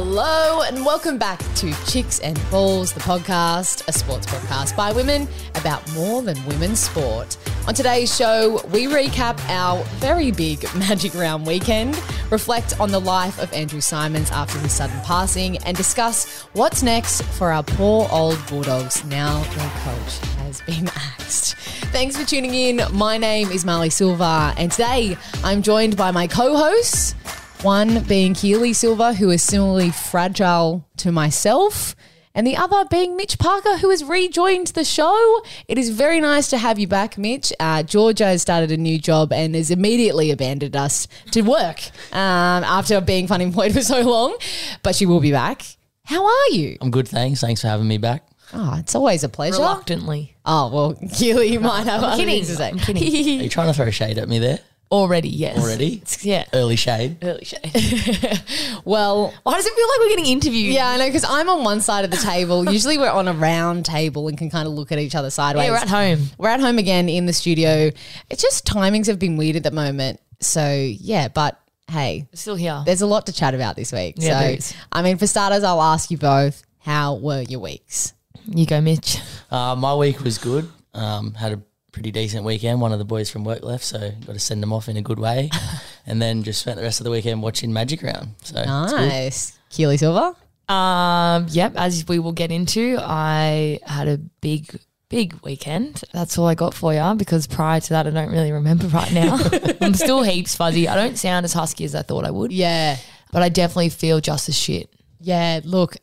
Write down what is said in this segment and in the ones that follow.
Hello and welcome back to Chicks and Balls, the podcast, a sports podcast by women about more than women's sport. On today's show, we recap our very big Magic Round weekend, reflect on the life of Andrew Symonds after his sudden passing, and discuss what's next for our poor old Bulldogs now their coach has been axed. Thanks for tuning in. My name is Marlee Silva, and today I'm joined by my co hosts. One being Keely Silva, who is similarly fragile to myself, and the other being Mitch Parker, who has rejoined the show. It is very nice to have you back, Mitch. Uh, Georgia has started a new job and has immediately abandoned us to work um, after being unemployed for so long, but she will be back. How are you? I'm good, thanks. Thanks for having me back. Oh, it's always a pleasure. Reluctantly. Oh, well, Keely, you might have other kidding. things to say. I'm kidding. Are you trying to throw shade at me there? Already, yes. Already? It's- yeah. Early shade. Early shade. well, Why does it feel like we're getting interviewed? Yeah, I know because I'm on one side of the table. Usually we're on a round table and can kind of look at each other sideways. Yeah, we're at home. We're at home again in the studio. It's just timings have been weird at the moment. So yeah, but hey, We're still here. there's a lot to chat about this week. Yeah, so is. I mean, for starters, I'll ask you both: How were your weeks? You go, Mitch. Uh, my week was good. Um, had a pretty decent weekend. One of the boys from work left, so got to send them off in a good way. and then just spent the rest of the weekend watching Magic Round. So. Nice, Keely Silva. Um, yep, as we will get into, I had a big, big weekend. That's all I got for you because prior to that, I don't really remember right now. I'm still heaps fuzzy. I don't sound as husky as I thought I would, Yeah, but I definitely feel just as shit. yeah. Look,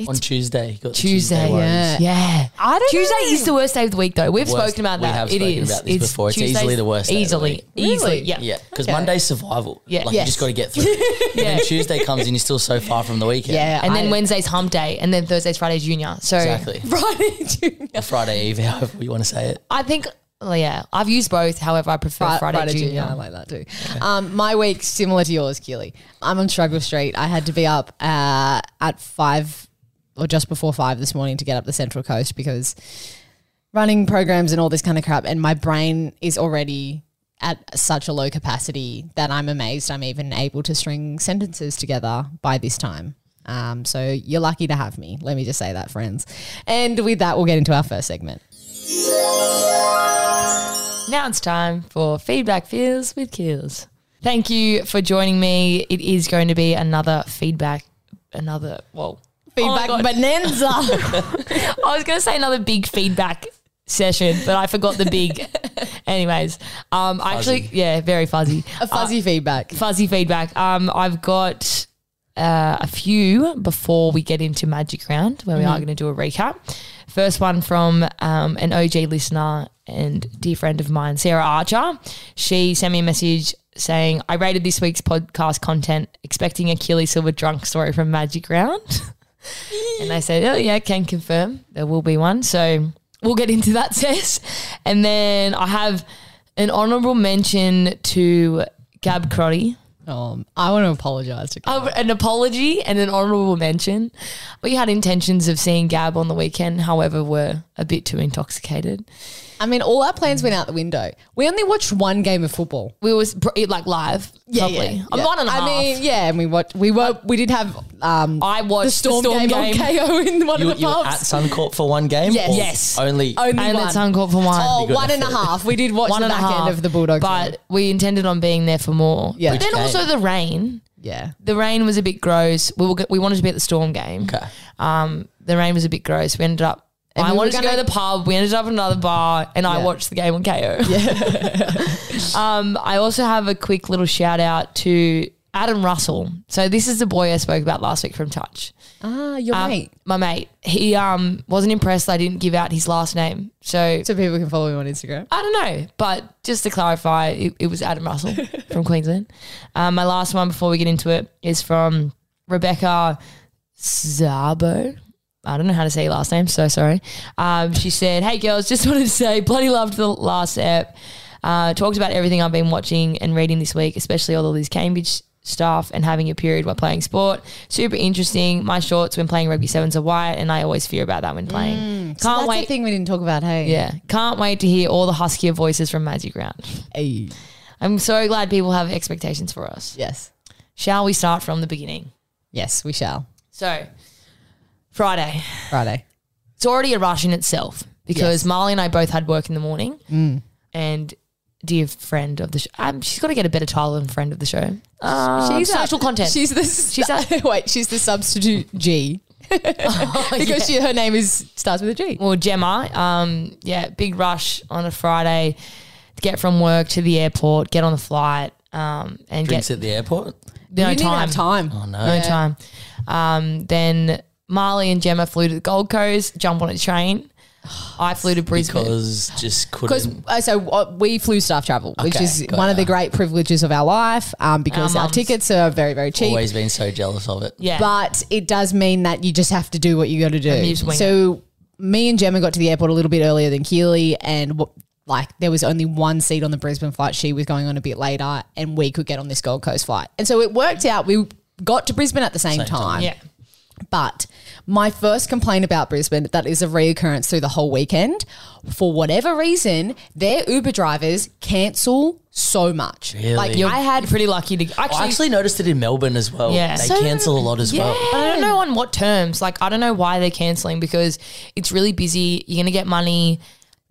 On it's Tuesday, got the Tuesday, yeah. Yeah. I don't Tuesday know. is the worst day of the week, though. We've Worst- spoken about we that. have It spoken is. about this before. It's Tuesday's easily the worst day of the Easily, week. easily, Really? yeah, Yeah, because Okay. Monday's survival. Yeah. Like Yes. you just got to get through. yeah. And then Tuesday comes and you're still so far from the weekend. yeah. And then Wednesday's hump day, and then Thursday's Friday Junior. So Exactly. Friday Junior. Friday Eve, however you want to say it. I think, well, yeah, I've used both. However, I prefer Fri- Friday, Junior. I like that too. Um, my week similar to yours, Keely. I'm on Struggle Street. I had to be up uh, at five or just before five this morning to get up the Central Coast because running programs and all this kind of crap, and my brain is already at such a low capacity that I'm amazed I'm even able to string sentences together by this time. Um, so you're lucky to have me. Let me just say that, friends. And with that, we'll get into our first segment. Now it's time for Feedback Feels with Keels. Thank you for joining me. It is going to be another feedback, another, well, Feedback oh my bonanza. I was going to say another big feedback session, but I forgot the big. Anyways, um, actually, yeah, very fuzzy. a fuzzy feedback. fuzzy feedback. Um, I've got uh, a few before we get into Magic Round, where we are going to do a recap. First one from um, an OG listener and dear friend of mine, Sarah Archer. She sent me a message saying, I rated this week's podcast content expecting a Keely Silva drunk story from Magic Round. and I said, oh, yeah, can confirm there will be one. So we'll get into that, Tess. And then I have an honourable mention to Gab Crotty. Um, I want to apologize to Oh, an apology and an honourable mention. We had intentions of seeing Gab on the weekend, however, were a bit too intoxicated. I mean, all our plans went out the window. We only watched one game of football. We was pr- like live, properly. I'm yeah. one and a half. I mean, yeah, and we watched. We were. We did have. Um, I watched the Storm, the Storm game, game. on KO in one You, of the you were at pubs. Suncorp for one game? Yes. Yes. Only. Only and one. it's Suncorp for one. Oh, good one and a effort. half. We did watch One the and a back half. end of the Bulldogs. But game. we intended on being there for more. Yeah. But then Which also the rain. yeah, The rain was a bit gross. We were, we wanted to be at the Storm game. Okay. Um, the rain was a bit gross. We ended up. And I we wanted to go to the pub. We ended up at another bar, and I Yeah. watched the game on KO. um, I also have a quick little shout out to Adam Russell. So this is the boy I spoke about last week from Touch. ah, your Um, mate. My mate. He um wasn't impressed. I didn't give out his last name. So So people can follow him on Instagram. I don't know, but just to clarify, it, it was Adam Russell from Queensland. Um, my last one before we get into it is from Rebecca Zabo. I don't know how to say your last name, so sorry. Um, she said, Hey girls, just wanted to say, bloody loved the last ep. Uh, talked about everything I've been watching and reading this week, especially all of these Cambridge stuff and having a period while playing sport. Super interesting. My shorts when playing rugby sevens are white, and I always fear about that when playing. Can't So that's wait. the thing we didn't talk about. Hey, Yeah, can't wait to hear all the huskier voices from Magic Round. Hey. I'm so glad people have expectations for us. Yes. Shall we start from the beginning? Yes, we shall. So, Friday. Friday. It's already a rush in itself because Yes. Marlee and I both had work in the morning. And dear friend of the show, um, she's got to get a better title than friend of the show. Uh, She's a- content. She's the She's a- wait. She's the substitute G because she, her name is starts with a G. well, Gemma, um, yeah, big rush on a Friday to get from work to the airport, get on the flight, um, and Drinks get at the airport. no you need to time. have time. Oh no. No time. Um, then Marlee and Gemma flew to the Gold Coast, jump on a train. I flew to Brisbane. Because just Because couldn't. uh, so uh, we flew staff travel, which Okay, is got one of the great privileges of our life, um, because Our our, mums. tickets are very very cheap. Always been so jealous of it. yeah. But it does mean that you just have to do what you got to do. And you just wing so me and Gemma got to the airport a little bit earlier than Keely, and w- like there was only one seat on the Brisbane flight. She was going on a bit later, and we could get on this Gold Coast flight. And so it worked out. We got to Brisbane at the same, Same time. time. yeah. But my first complaint about Brisbane that is a reoccurrence through the whole weekend, for whatever reason, their Uber drivers cancel so much. Really? Like You're I had pretty lucky to actually. I actually noticed it in Melbourne as well. Yeah. They So- cancel a lot as well. But I don't know on what terms. Like, I don't know why they're cancelling because it's really busy. You're going to get money.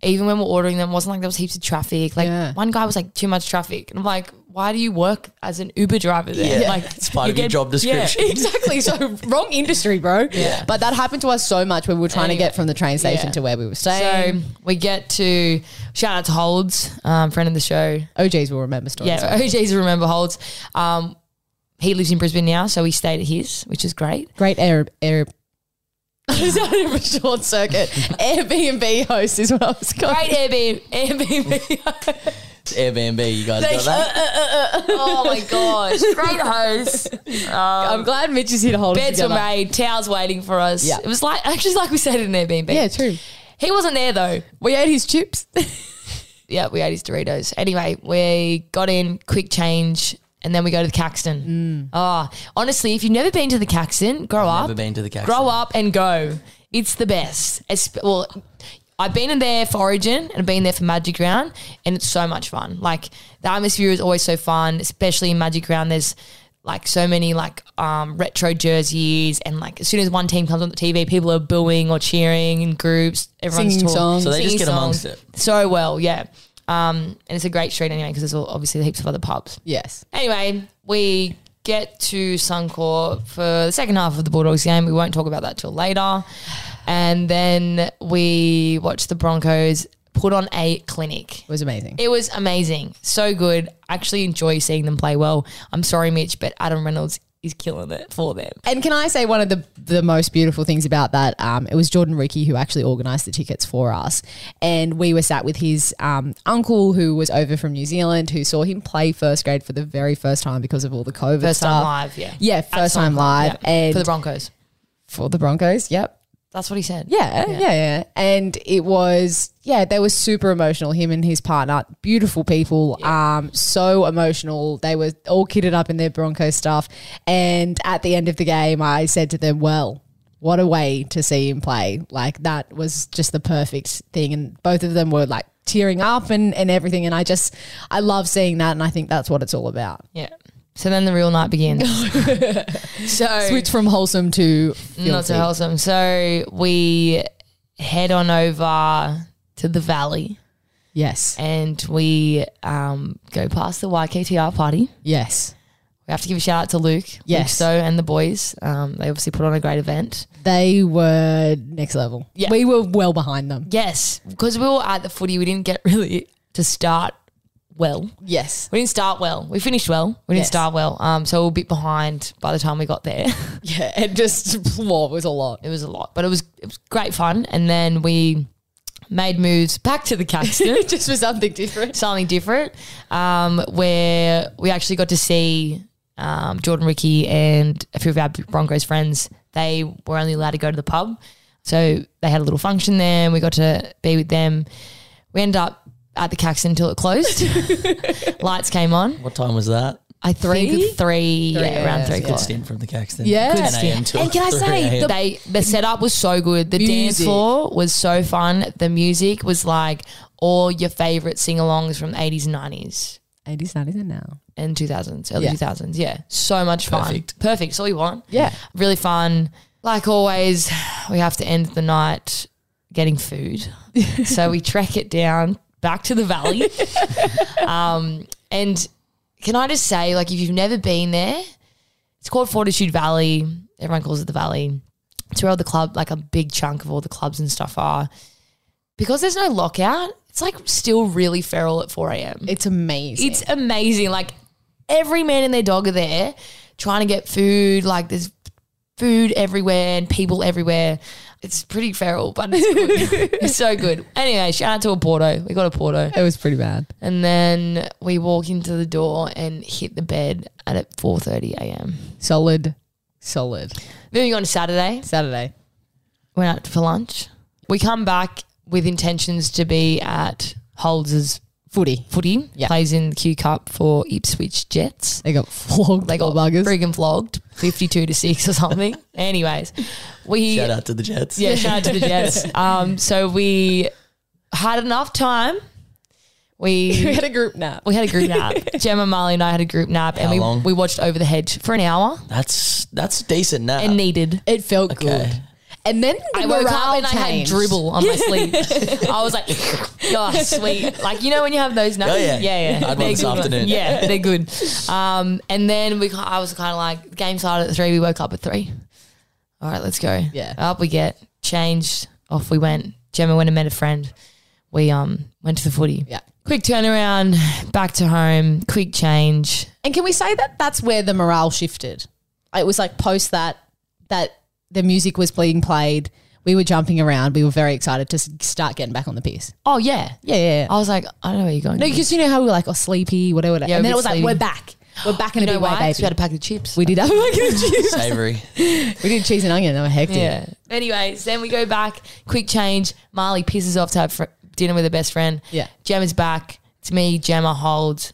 Even when we're ordering them, wasn't like there was heaps of traffic. Like, Yeah. one guy was like, too much traffic. And I'm like, why do you work as an Uber driver there? Yeah. Like, It's part you of your job description. Yeah. exactly. So wrong industry, bro. Yeah. But that happened to us so much when we were trying to Anyway. get from the train station Yeah. to where we were staying. So we get to shout out to Holds, um, friend of the show. OJs will remember stories. Yeah, OJ's remember Holds. Um, he lives in Brisbane now, so we stayed at his, which is great. Great air air. Is that a short circuit? Airbnb host is what I was called. Great Airbnb. Airbnb. It's Airbnb, you guys got that? Uh, uh, uh, oh my gosh. Great host. Um, I'm glad Mitch is here to hold Beds it were together. made, towels waiting for us. Yeah. It was like actually like we said in Airbnb. Yeah, true. He wasn't there though. We ate his chips. Yeah, we ate his Doritos. Anyway, we got in, quick change, and then we go to the Caxton. Oh, honestly, if you've never been to the Caxton, grow up. Never been to the Caxton. Grow up and go. It's the best. Espe- well, I've been in there for Origin and I've been there for Magic Round, and it's so much fun. Like the atmosphere is always so fun, especially in Magic Round. There's like so many like um, retro jerseys, and like as soon as one team comes on the TV, people are booing or cheering in groups. Everyone's Singing talking, songs. So they just singing get amongst it. so well. Yeah, um, and it's a great street anyway because there's all- obviously heaps of other pubs. yes. Anyway, we get to Suncorp for the second half of the Bulldogs game. We won't talk about that till later. And then we watch the Broncos put on a clinic. It was amazing. It was amazing. So good. I actually enjoy seeing them play well. I'm sorry, Mitch, but Adam Reynolds is killing it for them. And can I say one of the the most beautiful things about that? Um, it was Jordan Riki who actually organised the tickets for us, and we were sat with his um, uncle who was over from New Zealand, who saw him play first grade for the very first time because of all the COVID First stuff. time live, yeah. Yeah, first time live, yeah. and for the Broncos. for the Broncos. Yep. That's what he said. Yeah, yeah, yeah, And it was, yeah, they were super emotional. Him and his partner, beautiful people, um, so emotional. They were all kitted up in their Bronco stuff. And at the end of the game, I said to them, well, what a way to see him play. Like that was just the perfect thing. And both of them were like tearing up and, and everything. And I just, I love seeing that. And I think that's what it's all about. Yeah. So then the real night begins. so Switch from wholesome to not so filthy. wholesome. So we head on over to the valley Yes. and we um, go past the YKTR party. Yes. We have to give a shout out to Luke, Luke Yes. So and the boys. Um, they obviously put on a great event. They were next level. Yeah. We were well behind them. Yes, because we were at the footy, we didn't get really to start well. Yes. We didn't start well. We finished well. We didn't Yes. start well. Um, so we were a bit behind by the time we got there. Yeah, it just well, it was a lot. it was a lot, but it was it was great fun. And then we made moves back to the Caxton. just for something different. something different, um, where we actually got to see um, Jordan Riki and a few of our Broncos friends. They were only allowed to go to the pub, so they had a little function there. and We got to be with them. We ended up at the Caxton until it closed. Lights came on. What time was that? I Three? think three, yeah, yeah, around yeah, three yeah. Good stint from the Caxton. Yeah. Good stint. a.m. And can I say, the- They the setup was so good. The dance floor was so fun. The music was like all your favorite sing-alongs from the 80s and 90s. 80s, 90s, and now. and 2000s, early 2000s. Yeah, so much fun. Perfect. Perfect. That's all you want. Yeah. Really fun. Like always, we have to end the night getting food. so we trek it down back to the valley. um, and can I just say, like, if you've never been there, it's called Fortitude Valley. Everyone calls it the Valley. It's where all the club, like a big chunk of all the clubs and stuff are. Because there's no lockout, it's like still really feral at 4 a.m. It's amazing. It's amazing. Like every man and their dog are there trying to get food. Like there's food everywhere and people everywhere. It's pretty feral, but it's good. it's so good. Anyway, shout out to a Porto. We got a Porto. it was pretty bad. And then we walk into the door and hit the bed at 4.30 a.m. Solid, solid. Moving on to Saturday. Saturday. Went out for lunch. We come back with intentions to be at Holds's Footy. footy. Yeah. Plays in the Q Cup for Ipswich Jets. They got flogged. They got buggers. friggin' flogged, fifty-two to six or something. Anyways, we Shout out to the Jets. yeah, shout out to the Jets. Um, so we had enough time. we We had a group nap. we had a group nap. Gemma, Marlee, and I had a group nap, and we long? we watched Over the Hedge for an hour That's that's decent now. and needed. It felt Okay. good. And then the I woke up and I had changed. dribble on my sleeve. I was like, "Oh, sweet!" Like you know when you have those naps. Oh, yeah. yeah, yeah. I had one They're this good. afternoon. Yeah, they're good. Um, and then we, I was kind of like, game started at three. We woke up at three. All right, let's go. Yeah. Up we get changed. Off we went. Gemma went and met a friend. We um went to the footy. Yeah. Quick turnaround, back to home. Quick change. And can we say that that's where the morale shifted? It was like post that that the music was being played. We were jumping around. We were very excited to s- start getting back on the piss. Oh yeah. Yeah, yeah. yeah. I was like, I don't know where you're going. no, because you know how we were like, oh, sleepy, whatever. whatever. Yeah, and then a it bit was like, we're back. We're back in you a know big way, why? 'Cause baby. We had a pack of chips. We did have a bucket of chips. Savory. We did cheese and onion. They were hectic. Yeah. Anyways, then we go back. Quick change. Marlee pisses off to have fr- dinner with her best friend. Yeah. Gemma's back. It's me, Gemma, holds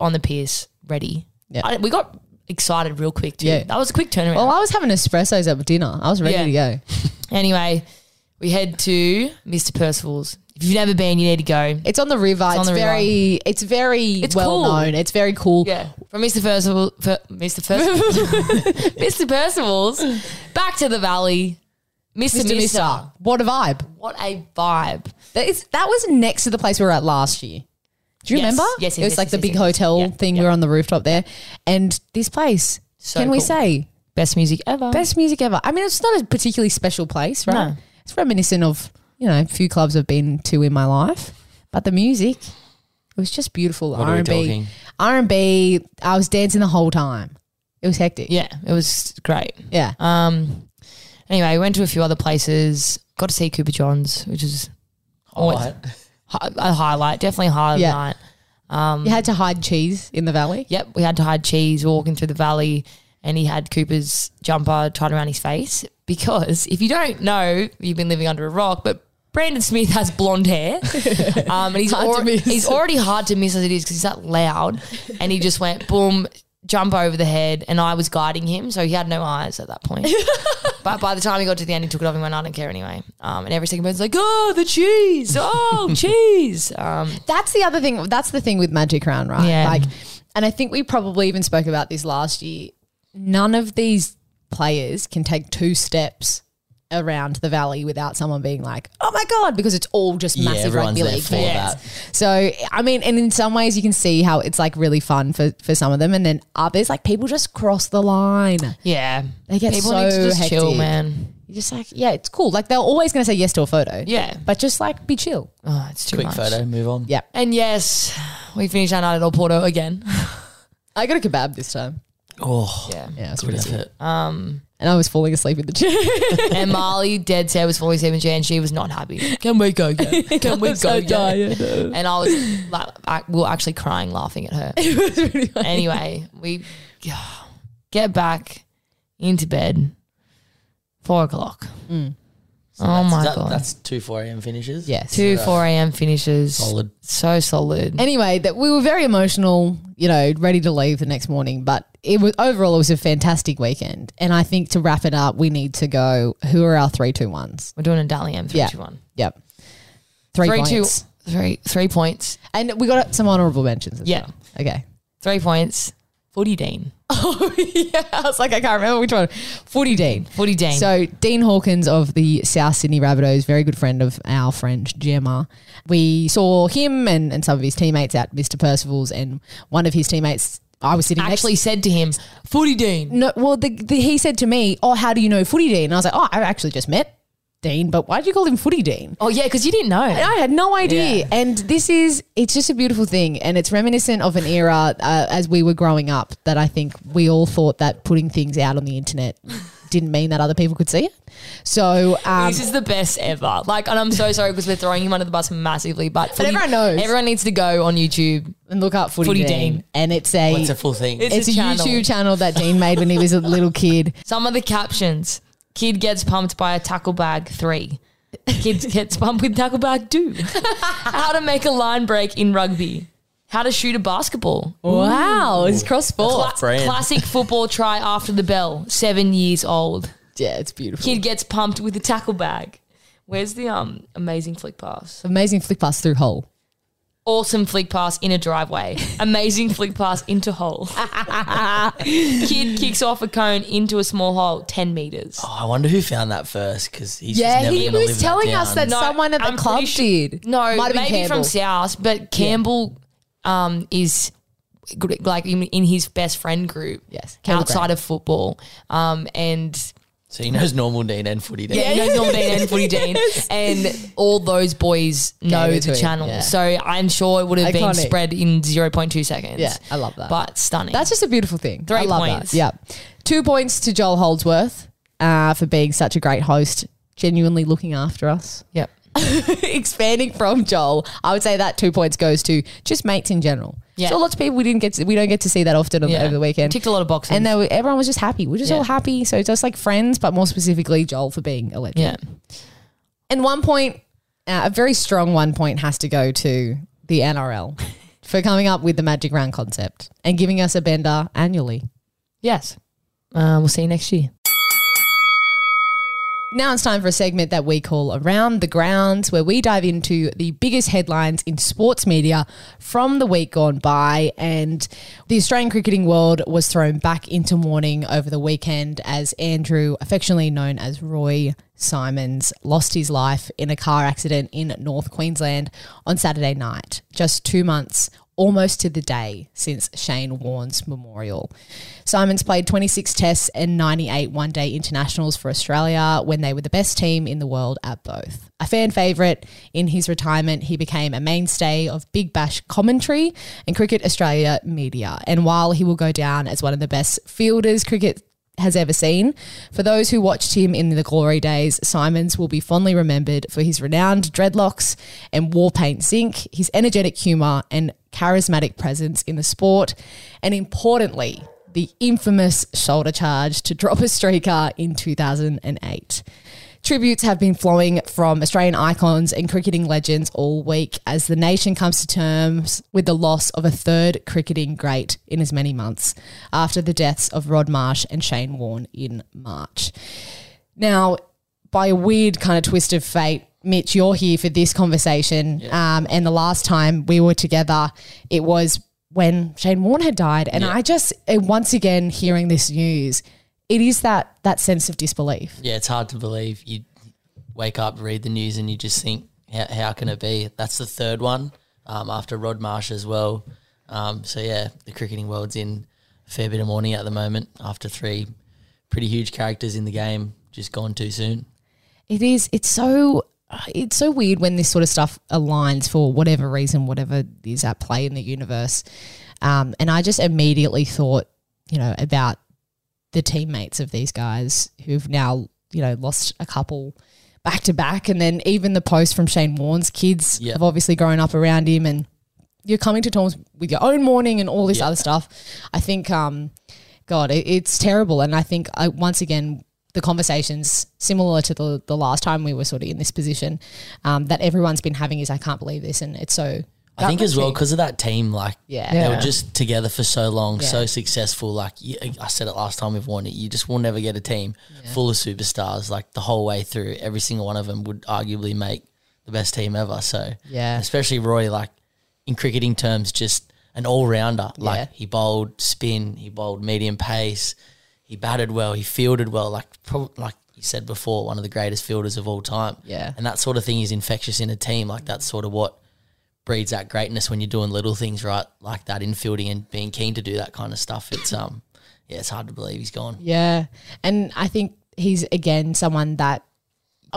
on the piers, ready. Yeah. I- we got excited real quick too. Yeah. That was a quick turnaround. Well, I was having espressos at dinner. I was ready Yeah. to go. anyway, we head to Mr. Percival's. If you've never been, you need to go. It's on the river. It's, on the river. very, it's very It's well cool. known. It's very cool. Yeah. From Mr. Percival, for Mr. Percival, Mr. Percival's, back to the valley. Mr. Mr. Mister. Mister. What a vibe. What a vibe. That, is, that was next to the place we were at last year. Do you Yes. remember? Yes, yes, It was yes, like yes, the big yes. hotel Yeah, thing. yeah. We were on the rooftop there. And this place, So can we say, Best music ever. best music ever? I mean, it's not a particularly special place, right? No. It's reminiscent of, you know, a few clubs I've been to in my life. But the music, it was just beautiful. What are we R&B. talking? R&B, I was dancing the whole time. It was hectic. Yeah, it was great. Yeah. Um, anyway, we went to a few other places. Got to see Cooper Johns, which is always Alright. hi- a highlight. Definitely a highlight. Yeah. night. Um, You had to hide cheese in the valley. Yep, we had to hide cheese walking through the valley, and he had Cooper's jumper tied around his face because if you don't know, you've been living under a rock, but. Brandon Smith has blonde hair, um, and he's Hard to miss. he's already hard to miss as it is because he's that loud. And he just went boom, jump over the head, and I was guiding him, so he had no eyes at that point. but by the time he got to the end, he took it off and went, "I don't care anyway." Um, and every second person's like, "Oh, the cheese! Oh, cheese!" Um, That's the other thing. That's the thing with Magic Round, right? Yeah. Like, and I think we probably even spoke about this last year. None of these players can take two steps around the valley without someone being like, "Oh my god," because it's all just Yeah, massive everyone's rugby league fans. that. So, I mean, and in some ways, you can see how it's like really fun for for some of them, and then others, like people just cross the line. yeah, They get people so need to just chill, hectic. man. You're just like, yeah, it's cool. Like they're always going to say yes to a photo. Yeah. but just like be chill. Oh, it's too Quick much. photo, move on. Yeah, And yes, we finished our night at El Porto again. I got a kebab this time. Oh, yeah. Yeah, it's good pretty sick. effort. Um, and I was falling asleep in the chair. and Marlee dead set was 47 G and she was not happy. Can we go again? Can we go again? And I was like, I, we were actually crying laughing at her. anyway, we get back into bed, four o'clock. Mm. So Oh my that- God. That's two 4 a.m. finishes. Yes. Two 4 a.m. finishes. Solid. So solid. Anyway, that we were very emotional, you know, ready to leave the next morning, but it was overall it was a fantastic weekend. And I think to wrap it up, we need to go who are our three two ones? We're doing a Dally M Yeah. 321. Yep. Three, Three, two, points. Three three points. And we got some honourable mentions as Yeah. well. Okay. Three points. Footy Dean. Oh, yeah. I was like, I can't remember which one. Footy Dean. Footy Dean. So Dean Hawkins of the South Sydney Rabbitohs, very good friend of our friend Gemma. We saw him and, and some of his teammates at Mr. Percival's, and one of his teammates, I was sitting actually next. said to him, Footy Dean. No, well, the, the, he said to me, "Oh, how do you know Footy Dean?" And I was like, "Oh, I actually just met Dean, but why did you call him Footy Dean?" Oh yeah, because you didn't know. I had no idea. Yeah. And this is, it's just a beautiful thing. And it's reminiscent of an era uh, as we were growing up that I think we all thought that putting things out on the internet didn't mean that other people could see it. So, um, this is the best ever. Like, and I'm so sorry because we're throwing him under the bus massively, but, footy- everyone knows. Everyone needs to go on YouTube. and look up Footy, Footy Dean. Dean. And it's a, It's a full thing. It's- it's a, a channel. YouTube channel that Dean made when he was a little kid. Some of the captions: Kid gets pumped by a tackle bag three. Kid gets pumped with tackle bag two. How to make a line break in rugby. How to shoot a basketball. Wow, it's cross sport. Cla- brand. classic football try after the bell. Seven years old. Yeah, it's beautiful. Kid gets pumped with a tackle bag. Where's the um amazing flick pass? Amazing flick pass through hole. Awesome flick pass in a driveway. Amazing flick pass into hole. Kid kicks off a cone into a small hole, ten meters. Oh, I wonder who found that first because he's Yeah, just never he gonna live was telling that us down. that someone at the I'm club pretty sure- did. No, Might have been maybe Campbell. from South, but Campbell um, is good- like in, in his best friend group. Yes, Campbell outside Grant. of football, um, and So he knows normal Dean and footy Dean. yeah, he knows Norman Dean and Footy Dean, and all those boys know it to the him, channel. yeah. So I'm sure it would have been Iconic. spread in 0.2 seconds. Yeah, I love that. But stunning. That's just a beautiful thing. Three I love points. That. Yeah. Two points to Joel Holdsworth uh, for being such a great host, genuinely looking after us. yep. Expanding from Joel, I would say that two points goes to just mates in general. Yeah. So lots of people we didn't get to, we don't get to see that often the, Yeah. over the weekend. Ticked a lot of boxes. and they were, everyone was just happy. We're just Yeah. all happy. So just like friends, but more specifically Joel for being legend. yeah. And one point, uh, a very strong one point has to go to the NRL for coming up with the Magic Round concept and giving us a bender annually. Yes. Uh, we'll see you next year. Now it's time for a segment that we call Around the Grounds, where we dive into the biggest headlines in sports media from the week gone by. And the Australian cricketing world was thrown back into mourning over the weekend as Andrew, affectionately known as Roy Symonds, lost his life in a car accident in North Queensland on Saturday night, just two months almost to the day since Shane Warne's memorial. Symonds played 26 tests and 98 one day internationals for Australia when they were the best team in the world at both. A fan favourite in his retirement, he became a mainstay of Big Bash commentary and Cricket Australia media. And while he will go down as one of the best fielders cricket has ever seen. For those who watched him in the glory days, Symonds will be fondly remembered for his renowned dreadlocks and war paint zinc, his energetic humour and charismatic presence in the sport, and importantly, the infamous shoulder charge to drop a streaker in 2008. Tributes have been flowing from Australian icons and cricketing legends all week as the nation comes to terms with the loss of a third cricketing great in as many months after the deaths of Rod Marsh and Shane Warne in March. Now, by a weird kind of twist of fate, Mitch, you're here for this conversation. Um, and the last time we were together, it was when Shane Warne had died. And Yeah. I just, uh, once again, hearing this news, it is that that sense of disbelief. Yeah, it's hard to believe. You wake up, read the news, and you just think, how, how can it be? That's the third one um, after Rod Marsh as well. Um, so, yeah, the cricketing world's in a fair bit of mourning at the moment after three pretty huge characters in the game just gone too soon. It is. It's so. It's so weird when this sort of stuff aligns for whatever reason, whatever is at play in the universe. Um, and I just immediately thought, you know, about the teammates of these guys who've now, you know, lost a couple back to back, and then even the post from Shane Warne's kids Yeah. have obviously grown up around him, and you're coming to terms with your own mourning and all this Yeah. other stuff. I think, um, God, it, it's terrible, and I think I, once again the conversations similar to the the last time we were sort of in this position um, that everyone's been having is I can't believe this, and it's so. I think as well because of that team, like Yeah. they were just together for so long, Yeah. so successful. Like you, I said it last time we've won it, you just will never get a team full of superstars like the whole way through. Every single one of them would arguably make the best team ever. So Yeah. especially Roy, like in cricketing terms, just an all rounder. Like Yeah. he bowled spin, he bowled medium pace, he batted well, he fielded well. Like prob- like you said before, one of the greatest fielders of all time. Yeah. and that sort of thing is infectious in a team. Like that's sort of what breeds that greatness when you're doing little things right, like that infielding and being keen to do that kind of stuff. It's um, yeah, it's hard to believe he's gone. Yeah, and I think he's again someone that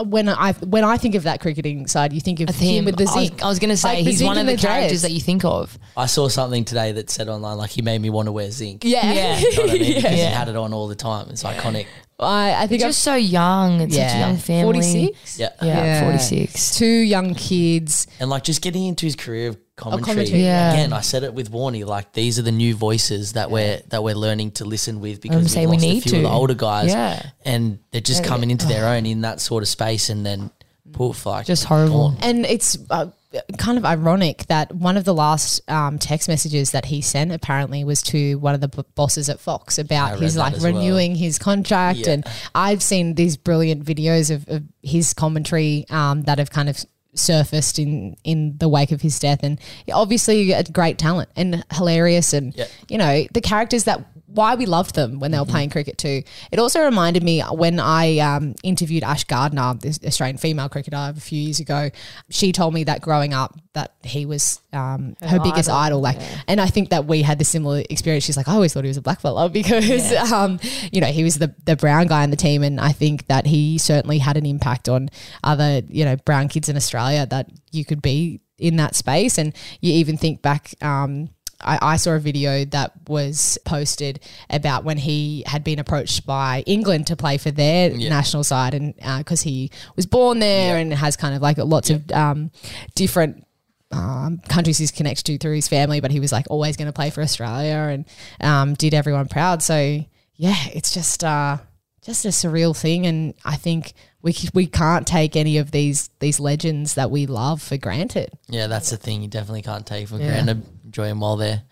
when I when I think of that cricketing side, you think of him, Him, with the I was, zinc. I was going to say Like he's one of the, the characters dreads. that you think of. I saw something today that said online like he made me want to wear zinc. yeah, Yeah. You know what I mean? Yeah. he had it on all the time. It's iconic. I, I think I've Just so young. It's such a young family. forty six. Yeah. Yeah, 46. Two young kids. And like just getting into his career of commentary. Oh, commentary, yeah. Again, I said it with Warney, like these are the new voices that we're that we're learning to listen with because I'm we've saying we lost need a few to. of the older guys. Yeah. And they're just Yeah. coming into their oh. own in that sort of space and then poof like Just horrible. gone. And it's uh, kind of ironic that one of the last um, text messages that he sent apparently was to one of the b- bosses at Fox about his like as well. renewing his contract. Yeah. And I've seen these brilliant videos of, of his commentary um, that have kind of surfaced in in the wake of his death and obviously a great talent and hilarious and Yeah. you know the characters that why we loved them when they Mm-hmm. were playing cricket too. It also reminded me when I um, interviewed Ash Gardner, this Australian female cricketer, a few years ago. She told me that growing up, that he was um, her, biggest idol. Like, and I think that we had the similar experience. She's like, I always thought he was a black fella because, um, you know, he was the the brown guy in the team, and I think that he certainly had an impact on other, you know, brown kids in Australia that you could be in that space, and you even think back. Um, I, I saw a video that was posted about when he had been approached by England to play for their national side, and because he was born there and has kind of like lots of um, different um, countries he's connected to through his family, but he was like always going to play for Australia and um, did everyone proud. So yeah, it's just uh, just a surreal thing, and I think we we can't take any of these these legends that we love for granted. Yeah, that's the thing. You definitely can't take for granted. Enjoy them while they're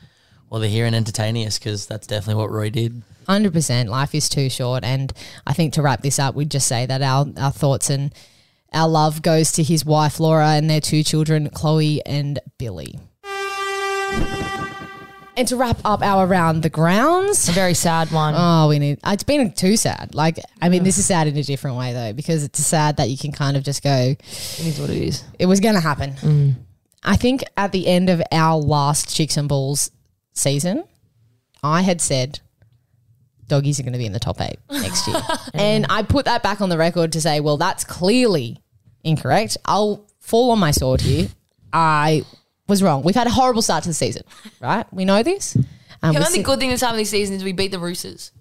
while they're here and entertaining us because that's definitely what Roy did. Hundred percent. Life is too short, and I think to wrap this up, we'd just say that our our thoughts and our love goes to his wife Laura and their two children, Chloe and Billy. And to wrap up our around the grounds, A very sad one. oh, we need. It's been too sad. Like, I mean, this is sad in a different way though, because it's sad that you can kind of just go, it is what it is. it was going to happen. Mm. I think at the end of our last Chicks and Balls season, I had said doggies are going to be in the top eight next year. and I put that back on the record to say, well, that's clearly incorrect. I'll fall on my sword here. I was wrong. We've had a horrible start to the season, right? We know this. Um, The only see- good thing that's happened this season is we beat the Roosters.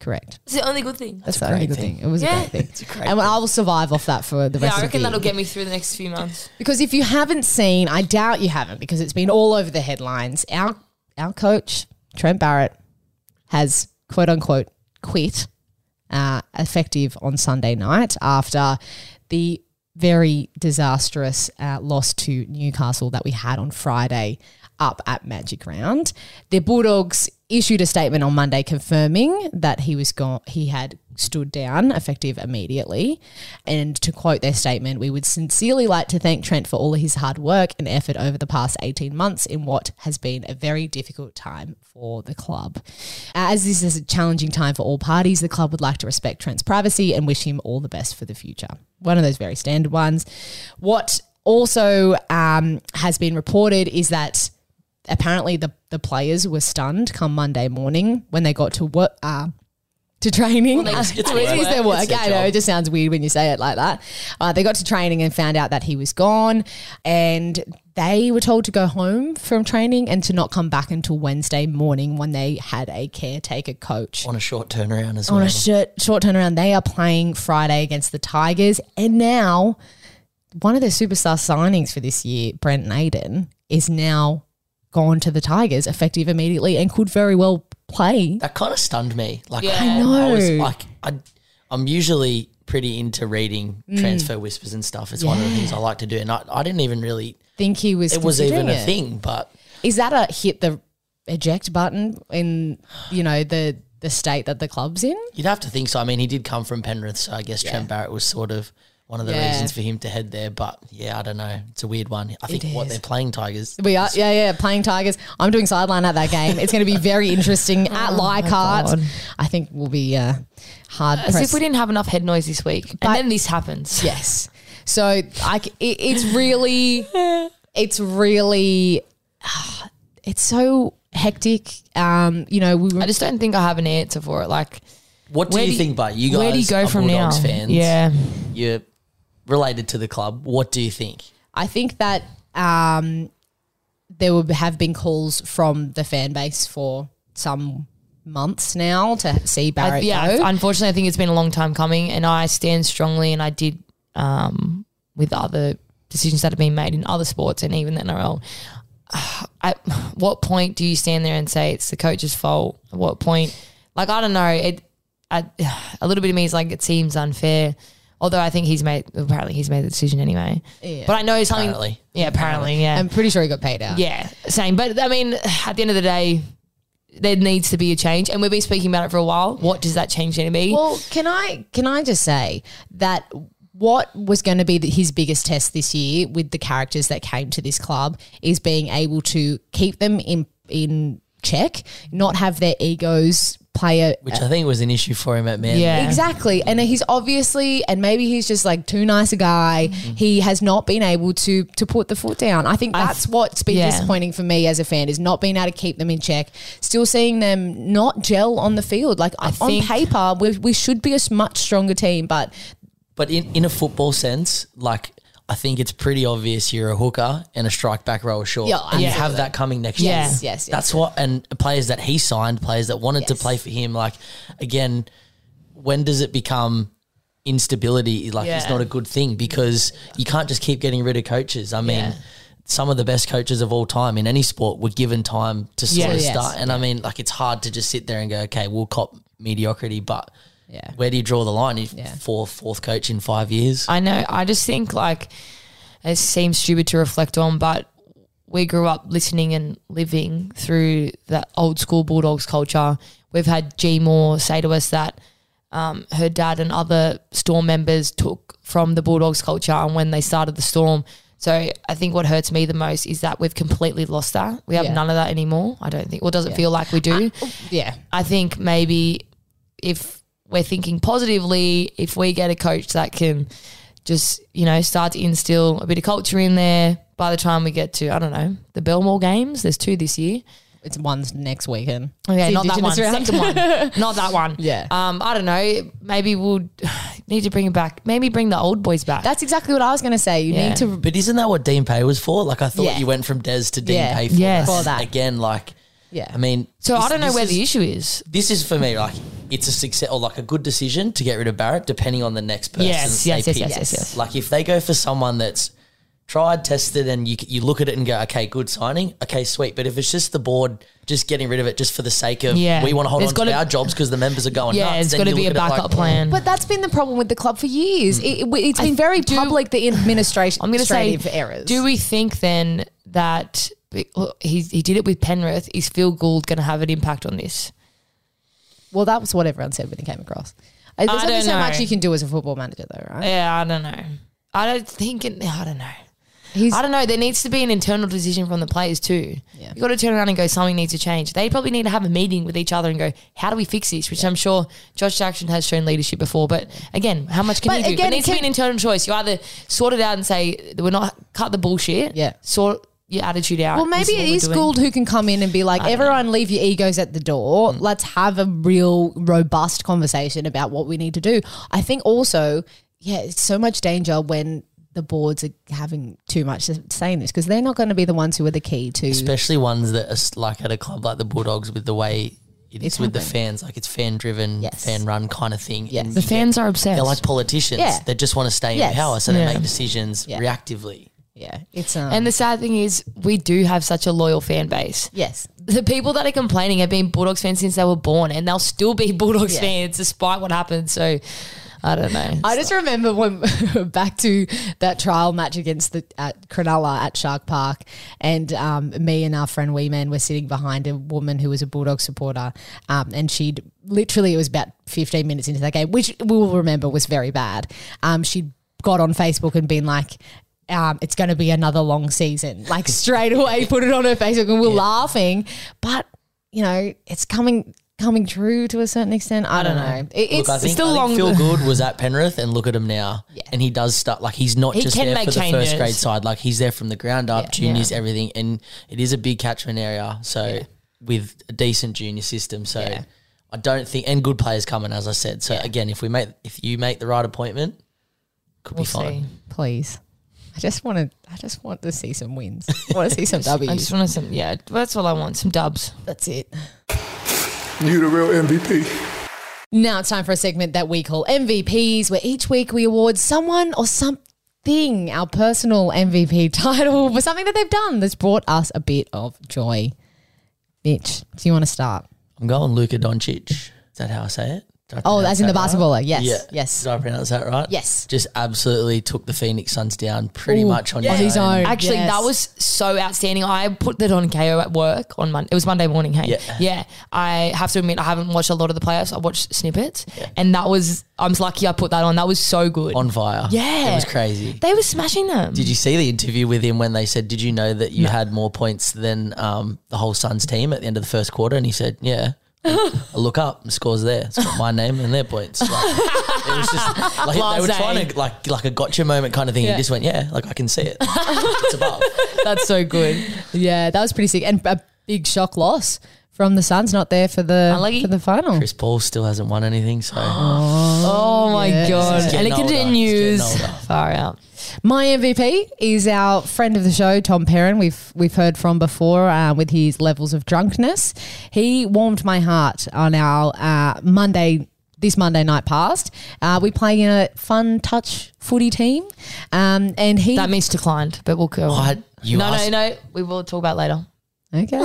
correct. It's the only good thing. That's a the only great good thing. thing. It was Yeah. a great thing. It's a great and I will survive off that for the Yeah, rest I of the reckon year. that'll get me through the next few months. Because if you haven't seen, I doubt you haven't, because it's been all over the headlines. Our our coach Trent Barrett has quote unquote quit, uh, effective on Sunday night after the very disastrous uh, loss to Newcastle that we had on Friday up at Magic Round. The Bulldogs issued a statement on Monday confirming that he was gone. He had stood down, effective immediately. And to quote their statement, we would sincerely like to thank Trent for all of his hard work and effort over the past 18 months in what has been a very difficult time for the club. As this is a challenging time for all parties, the club would like to respect Trent's privacy and wish him all the best for the future. One of those very standard ones. What also um, has been reported is that apparently the, the players were stunned come Monday morning when they got to work. Uh, to training. it's- it's it work. their work. It's their I know. It just sounds weird when you say it like that. Uh, they got to training and found out that he was gone, and they were told to go home from training and to not come back until Wednesday morning when they had a caretaker coach on a short turnaround as on well. a short, short turnaround. They are playing Friday against the Tigers. And now, one of their superstar signings for this year, Brent Naden, is now gone to the Tigers effective immediately and could very well play. that kind of stunned me. Like Yeah. I, I know. was like, I, I'm usually pretty into reading transfer whispers and stuff. It's one of the Mm. Things I like to do, and I, I didn't even really. Think he was. It was even considering a thing, but Is that a hit the eject button in you know the the state that the club's in? you'd have to think so. I mean, he did come from Penrith, so I guess Trent Barrett was sort of one of the Yeah. reasons for him to head there. But yeah, I don't know. It's a weird one. I think what they're playing Tigers. We are, yeah, yeah, playing Tigers. I'm doing sideline at that game. It's going to be very interesting at Leichhardt. God. I think we'll be uh, hard As pressed. if we didn't have enough head noise this week, But- and then this happens. Yes. So I, c- it, it's really, it's really, it's so hectic. Um, you know, we were I just don't think I have an answer for it. Like, What do where you think, but you guys where do you go are from Bulldogs now? fans. Yeah, You're related to the club. What do you think? I think that um, there will have been calls from the fan base for some months now to see I, Barrett yeah. go. Unfortunately, I think it's been a long time coming, and I stand strongly, and I did um, with other decisions that have been made in other sports and even the NRL. At what point do you stand there and say it's the coach's fault? At what point, like I don't know, it. I, a little bit of me is like it seems unfair. Although I think he's made apparently he's made the decision anyway. Yeah. But I know something. Apparently. Yeah, apparently, yeah. I'm pretty sure he got paid out. Yeah, same. But I mean, at the end of the day, there needs to be a change, and we've been speaking about it for a while. What does that change need to be? Well, can I can I just say that what was going to be the, his biggest test this year with the characters that came to this club is being able to keep them in in check, not have their egos play a, Which I think was an issue for him at Man. Yeah. Exactly. And he's obviously and maybe he's just like too nice a guy. Mm-hmm. He has not been able to to put the foot down. I think I that's what's been yeah. disappointing for me as a fan is not being able to keep them in check. Still seeing them not gel on the field. Like on think- paper, we, we should be a much stronger team, but But in, in a football sense, like I think it's pretty obvious you're a hooker and a strike back rower short. Yeah, and you have that coming next Yeah. year. Yes, yes, yes, That's yes. what and players that he signed, players that wanted to play for him, like again, when does it become instability like it's not a good thing because you can't just keep getting rid of coaches. I mean, Yeah. some of the best coaches of all time in any sport were given time to sort Yeah. of Yes. start. And I mean, like it's hard to just sit there and go, okay, we'll cop mediocrity, but Yeah. where do you draw the line? If Yeah. fourth fourth coach in five years. I know. I just think like it seems stupid to reflect on, but we grew up listening and living through that old school Bulldogs culture. We've had G Moore say to us that um, her dad and other Storm members took from the Bulldogs culture and when they started the Storm. So I think what hurts me the most is that we've completely lost that. We have Yeah. none of that anymore. I don't think. Well, does it feel like we do? yeah. I think maybe if we're thinking positively, if we get a coach that can just, you know, start to instill a bit of culture in there by the time we get to, I don't know, the Belmore games, there's two this year. It's one's next weekend. Okay, It's not that one. Round. Second one. not that one. Yeah. Um, I don't know. Maybe we'll need to bring it back. Maybe bring the old boys back. That's exactly what I was going to say. You Yeah. need to But isn't that what Dean Pay was for? Like I thought Yeah. you went from Des to Dean Yeah. Pay for, Yes. that. For that. Again, like yeah. I mean so I don't know this where is- the issue is. This is for me like it's a success or like a good decision to get rid of Barrett depending on the next person. Yes, they yes, yes, pick. yes, yes, yes. Like if they go for someone that's tried, tested, and you you look at it and go, okay, good signing, okay, sweet. But if it's just the board just getting rid of it just for the sake of Yeah. we want to hold There's on to gotta- our jobs because the members are going Yeah, nuts, it's then got to you be a look at it like, backup plan. But that's been the problem with the club for years. Mm. It, it, has been very public, the administration I'm going to say, administrative errors. do we think then that he, he did it with Penrith? Is Phil Gould going to have an impact on this? Well, that was what everyone said when he came across. There's I only don't so know. much you can do as a football manager, though, right? Yeah, I don't know. I don't think it. I don't know. He's, I don't know. There needs to be an internal decision from the players too. Yeah. You got to turn around and go. Something needs to change. They probably need to have a meeting with each other and go, "How do we fix this?" Which I'm sure Josh Jackson has shown leadership before. But again, how much can But you do? again, it needs to be an internal choice. You either sort it out and say we're not cut the bullshit. Yeah. Sort your attitude out. well, maybe it is it what we're is doing. Gould who can come in and be like, everyone leave your egos at the door. Mm. Let's have a real robust conversation about what we need to do. I think also, yeah, it's so much danger when the boards are having too much to say in this because they're not going to be the ones who are the key to. especially ones that are like at a club like the Bulldogs with the way it It's is with the fans, like it's fan driven, Yes. fan run kind of thing. Yes. And The you get- fans are obsessed. They're like politicians. Yeah. They just want to stay Yes. in power, so they make decisions Yeah. reactively. Yeah, it's um, and the sad thing is, we do have such a loyal fan base. yes, the people that are complaining have been Bulldogs fans since they were born, and they'll still be Bulldogs Yeah. fans despite what happened. So, I don't know. I just remember when back to that trial match against the at Cronulla at Shark Park, and um, me and our friend Wee Man were sitting behind a woman who was a Bulldog supporter, um, and she'd literally it was about fifteen minutes into that game, which we will remember was very bad. Um, she'd got on Facebook and been like, um, it's going to be another long season. Like straight away, put it on her Facebook, and we're laughing. But you know, it's coming coming true to a certain extent. I don't know. It, it's Look, I think, still I long- Phil Gould was at Penrith, and look at him now. Yeah. And he does stuff like he's not He just there for the changes. first grade side. Like he's there from the ground up, Yeah. juniors, everything, and it is a big catchment area. So with a decent junior system, so Yeah. I don't think and good players coming, as I said. So again, if we make if you make the right appointment, could We'll be fine. see. please. I just want to. I just want to see some wins. I want to see some dubbies. I just want some, yeah, that's all I want. Some dubs. That's it. You the real MVP. Now it's time for a segment that we call MVPs, where each week we award someone or something our personal MVP title for something that they've done that's brought us a bit of joy. Mitch, do you want to start? I'm going Luka Doncic. Is that how I say it? Did I Oh, pronounce as in the that right? basketballer. Yes. Yeah. Yes. Did I pronounce that right? Yes. Just absolutely took the Phoenix Suns down pretty Ooh, much on, on his own. Actually, Yes. that was so outstanding. I put that on KO at work on Monday. It was Monday morning. Hey, Yeah. yeah. I have to admit, I haven't watched a lot of the playoffs. I watched snippets, and that was. I'm lucky I put that on. That was so good. On fire. Yeah. It was crazy. they were smashing them. Did you see the interview with him when they said, "Did you know that you had more points than um, the whole Suns team at the end of the first quarter?" And he said, "Yeah." I look up, the score's there. It's got my name and their points. Like, it was just like they were Blasé. trying to like like a gotcha moment kind of thing. Yeah. He just went, "Yeah, like I can see it. it's above." That's so good. Yeah, that was pretty sick. And a big shock loss from the Suns, not there for the Unlucky. for the final. Chris Paul still hasn't won anything, so oh, oh my Yes. god! And it continues. He's getting older. Far out. My MVP is our friend of the show, Tom Perrin. We've we've heard from before uh, with his levels of drunkenness. He warmed my heart on our uh, Monday. This Monday night past, uh, we play in a fun touch footy team, um, and he That means declined, but we'll go. on. What? You no, asked- no, no. We will talk about later. okay.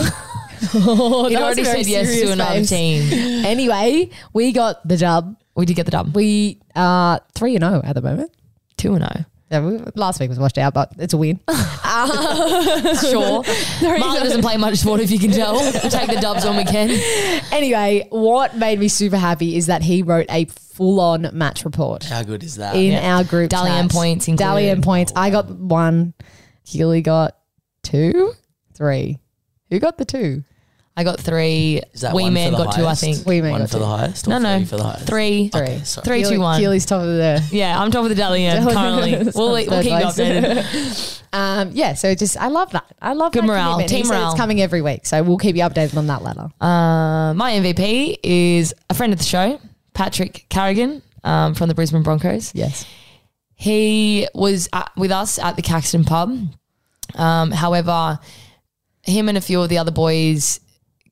He'd already said yes to serious another face. team. Anyway, we got the dub. We did get the dub. We are three and zero at the moment. Two and zero. Yeah, we, last week was washed out, but it's a win. Sure. Marlee doesn't play much sport, if you can tell. We'll take the dubs when we can. anyway, what made me super happy is that he wrote a full-on match report. how good is that? in Yeah. our group Dally M chat. points included. Dally M points. I got one. Keely got two, three. Who got the two? I got three. Is that Wee one Man for the got two, I highest? think. Wee Man one got for the two. highest. Or No, no. three for the highest. Three. Okay, sorry. Three, two, Keely- one. Keely's top of the. Yeah, I'm top of the Dally M currently. We'll, we'll Third keep you place. updated. Um, yeah, so just I love that. I love Good that morale. commitment. He Team said morale. It's coming every week, so we'll keep you updated on that later. Uh, my MVP is a friend of the show, Patrick Carrigan um, from the Brisbane Broncos. Yes. He was at, with us at the Caxton pub. Um, however, him and a few of the other boys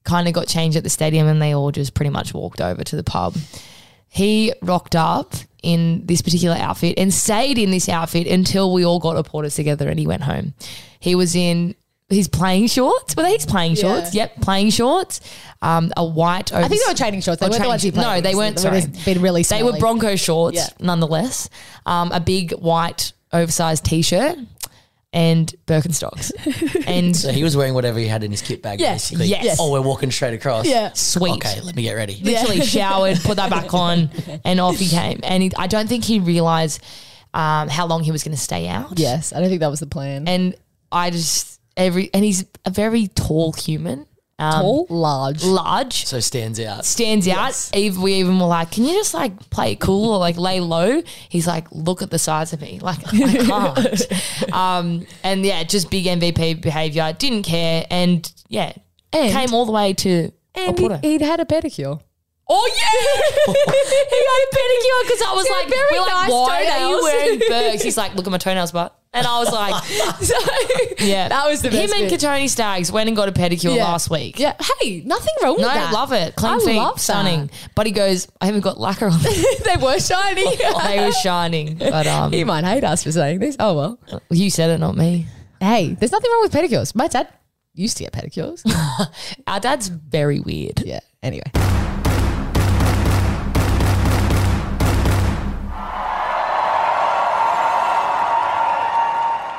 kind of got changed at the stadium and they all just pretty much walked over to the pub. He rocked up in this particular outfit and stayed in this outfit until we all got reported together and he went home. He was in his playing shorts. Were they his playing shorts? Yep, playing shorts. Um, a white. I think they were training shorts. They weren't the ones he played No, they weren't. They Sorry. been really They were. Bronco shorts, Yeah. nonetheless. Um, a big white oversized t-shirt and Birkenstocks. and So he was wearing whatever he had in his kit bag, Yeah. basically. Yes. Oh, we're walking straight across. Yeah. sweet. Okay, let me get ready. Literally showered, put that back on, and off he came. And he, I don't think he realized um, how long he was going to stay out. Yes, I don't think that was the plan. And I just every and he's a very tall human. Um, Tall, large. large. So stands out. stands out. Eve, we even were like, "Can you just like play it cool or like lay low?" He's like, "Look at the size of me, like I can't." um, and yeah, just big MVP behavior. Didn't care, and yeah, And- came all the way to. And he, it. he'd had a pedicure. Oh yeah, he got a pedicure because I was like, very we're like, nice why are you toenails." wearing Bergs? He's like, look at my toenails, but. And I was like, So yeah, that was the Him best and bit. Kotoni Staggs went and got a pedicure Yeah. last week. Yeah. Hey, nothing wrong with No, that. love it. Clean I feet, love that. stunning. But he goes, I haven't got lacquer on. they were shiny. they were shining. But um, he might hate us for saying this. Oh well. you said it, not me. Hey, there's nothing wrong with pedicures. My dad used to get pedicures. Our dad's very weird. yeah. Anyway.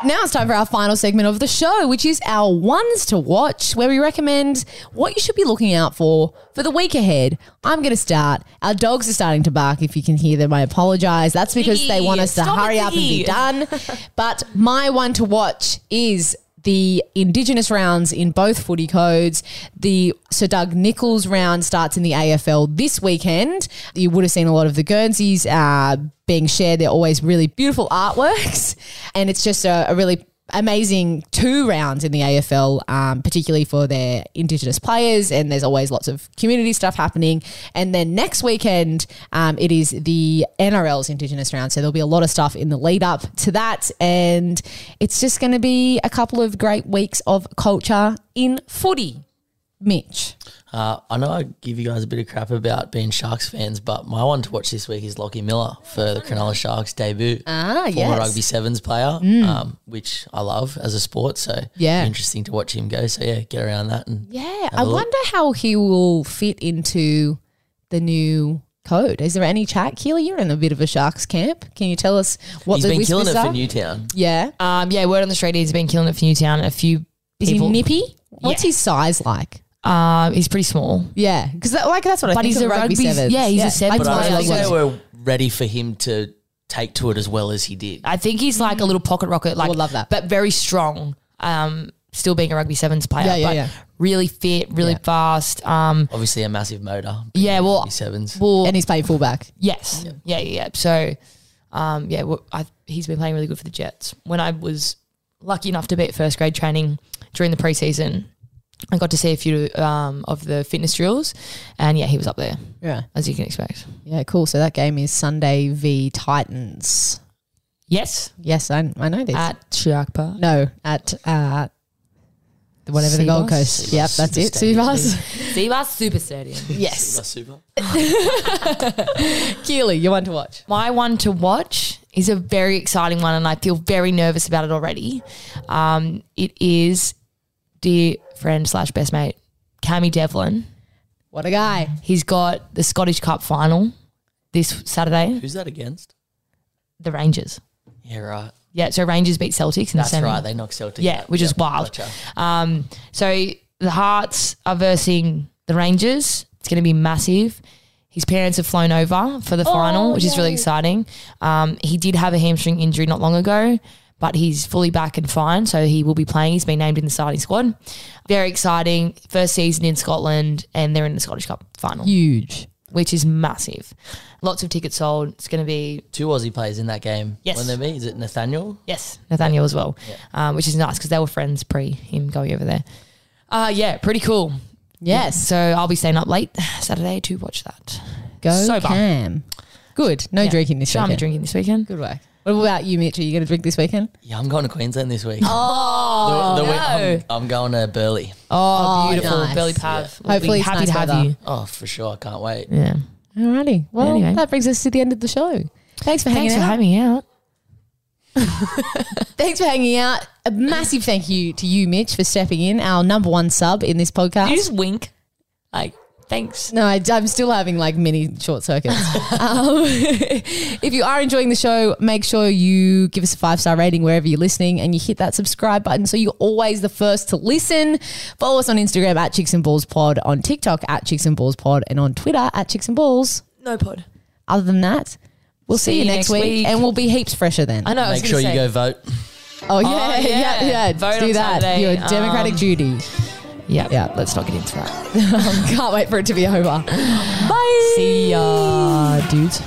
Now it's time for our final segment of the show, which is our ones to watch, where we recommend what you should be looking out for for the week ahead. I'm going to start. Our dogs are starting to bark. If you can hear them, I apologize. That's because they want us to Stop it, hurry up and be done. but my one to watch is the Indigenous rounds in both footy codes. The Sir Doug Nicholls round starts in the AFL this weekend. You would have seen a lot of the Guernseys uh, being shared. They're always really beautiful artworks, and it's just a, a really amazing two rounds in the AFL, um, particularly for their Indigenous players. And there's always lots of community stuff happening. And then next weekend, um, it is the NRL's Indigenous round. So there'll be a lot of stuff in the lead up to that. And it's just going to be a couple of great weeks of culture in footy. Mitch. Uh, I know I give you guys a bit of crap about being Sharks fans, but my one to watch this week is Lachie Miller for the Cronulla Sharks debut. Ah, yes. Mm. rugby sevens player, um, which I love as a sport. So Yeah. interesting to watch him go. So yeah, get around that and Yeah. I look. wonder how he will fit into the new code. Is there any chat, Keely? You're in a bit of a Sharks camp. Can you tell us what he's the been killing it whispers for? Newtown. Yeah. Um, yeah, word on the street, he's been killing it for Newtown. A few Is people. he nippy? What's Yeah. his size like? Um, he's pretty small. Yeah, because that, like that's what I But think he's a rugby, rugby- sevens. yeah, he's a seven But I player. like think they were ready for him to take to it as well as he did. I think he's like a little pocket rocket, like would love that. but very strong. Um, still being a rugby sevens player, Yeah, yeah, but yeah. really fit, really Yeah. fast. Um, Obviously, a massive motor. yeah, well, Rugby sevens. well, and he's playing fullback. yes, yeah, yeah, yeah. So, um, yeah, well, I, he's been playing really good for the Jets. When I was lucky enough to be at first grade training during the preseason, I got to see a few um, of the fitness drills, and yeah, he was up there Yeah, as you can expect. yeah, cool. So that game is Sunday v Titans. Yes, Yes, I, I know this. at Shark Park. no, at uh, whatever the Gold Cbus? Coast. Yep, that's it. Stadium. Sivas. Seabass Super Stadium. yes, That's super. Keely, you want to watch? My one to watch is a very exciting one, and I feel very nervous about it already. Um, it is dear friend slash best mate, Cammy Devlin. What a guy! He's got the Scottish Cup final this Saturday, Who's that against? the Rangers. Yeah, right. Yeah, so Rangers beat Celtics in That's the semi. right. They knocked Celtic. Yeah, out. which is wild. Gotcha. Um, so the Hearts are versing the Rangers. It's going to be massive. His parents have flown over for the final, which is really exciting. Um, he did have a hamstring injury not long ago, but he's fully back and fine, so he will be playing. He's been named in the starting squad. Very exciting. First season in Scotland, and they're in the Scottish Cup final, Huge. which is massive. Lots of tickets sold. It's going to be Two Aussie players in that game. Yes. When they be, is it Nathaniel? Yes, Nathaniel as well, um, which is nice because they were friends pre him going over there. Uh, yeah, pretty cool. Yes, So I'll be staying up late Saturday to watch that. go sober. Cam. Good. No Yeah. drinking this So I'll be weekend. drinking this weekend. Good work. What about you, Mitch? Are you going to drink this weekend? Yeah, I'm going to Queensland this week. Oh, The- the week- no. I'm, I'm going to Burleigh. Oh, Oh, beautiful. nice. Belly Pav. We'll Hopefully happy nice to have weather. you. Oh, for sure. I can't wait. Yeah. Alrighty. Well, Anyway. that brings us to the end of the show. Thanks for hanging out. Thanks for out. having me out. Thanks for hanging out. A massive thank you to you, Mitch, for stepping in, our number one sub in this podcast. You just wink. Like, thanks. No, I, am still having like mini short circuits. um, if you are enjoying the show, make sure you give us a five star rating wherever you're listening and you hit that subscribe button so you're always the first to listen. Follow us on Instagram at Chicks and Balls Pod, on TikTok at Chicks and Balls Pod, and on Twitter at Chicks and Balls. No pod. Other than that, we'll see, you next, week, and we'll be heaps fresher then. I know. Make gonna sure you go vote. Oh yeah, Oh, yeah, yeah. yeah. Vote Do on that. Saturday. Your democratic Um, duty. Yeah. Yeah. Let's not get into that. Can't wait for it to be over. Bye. See ya, dudes.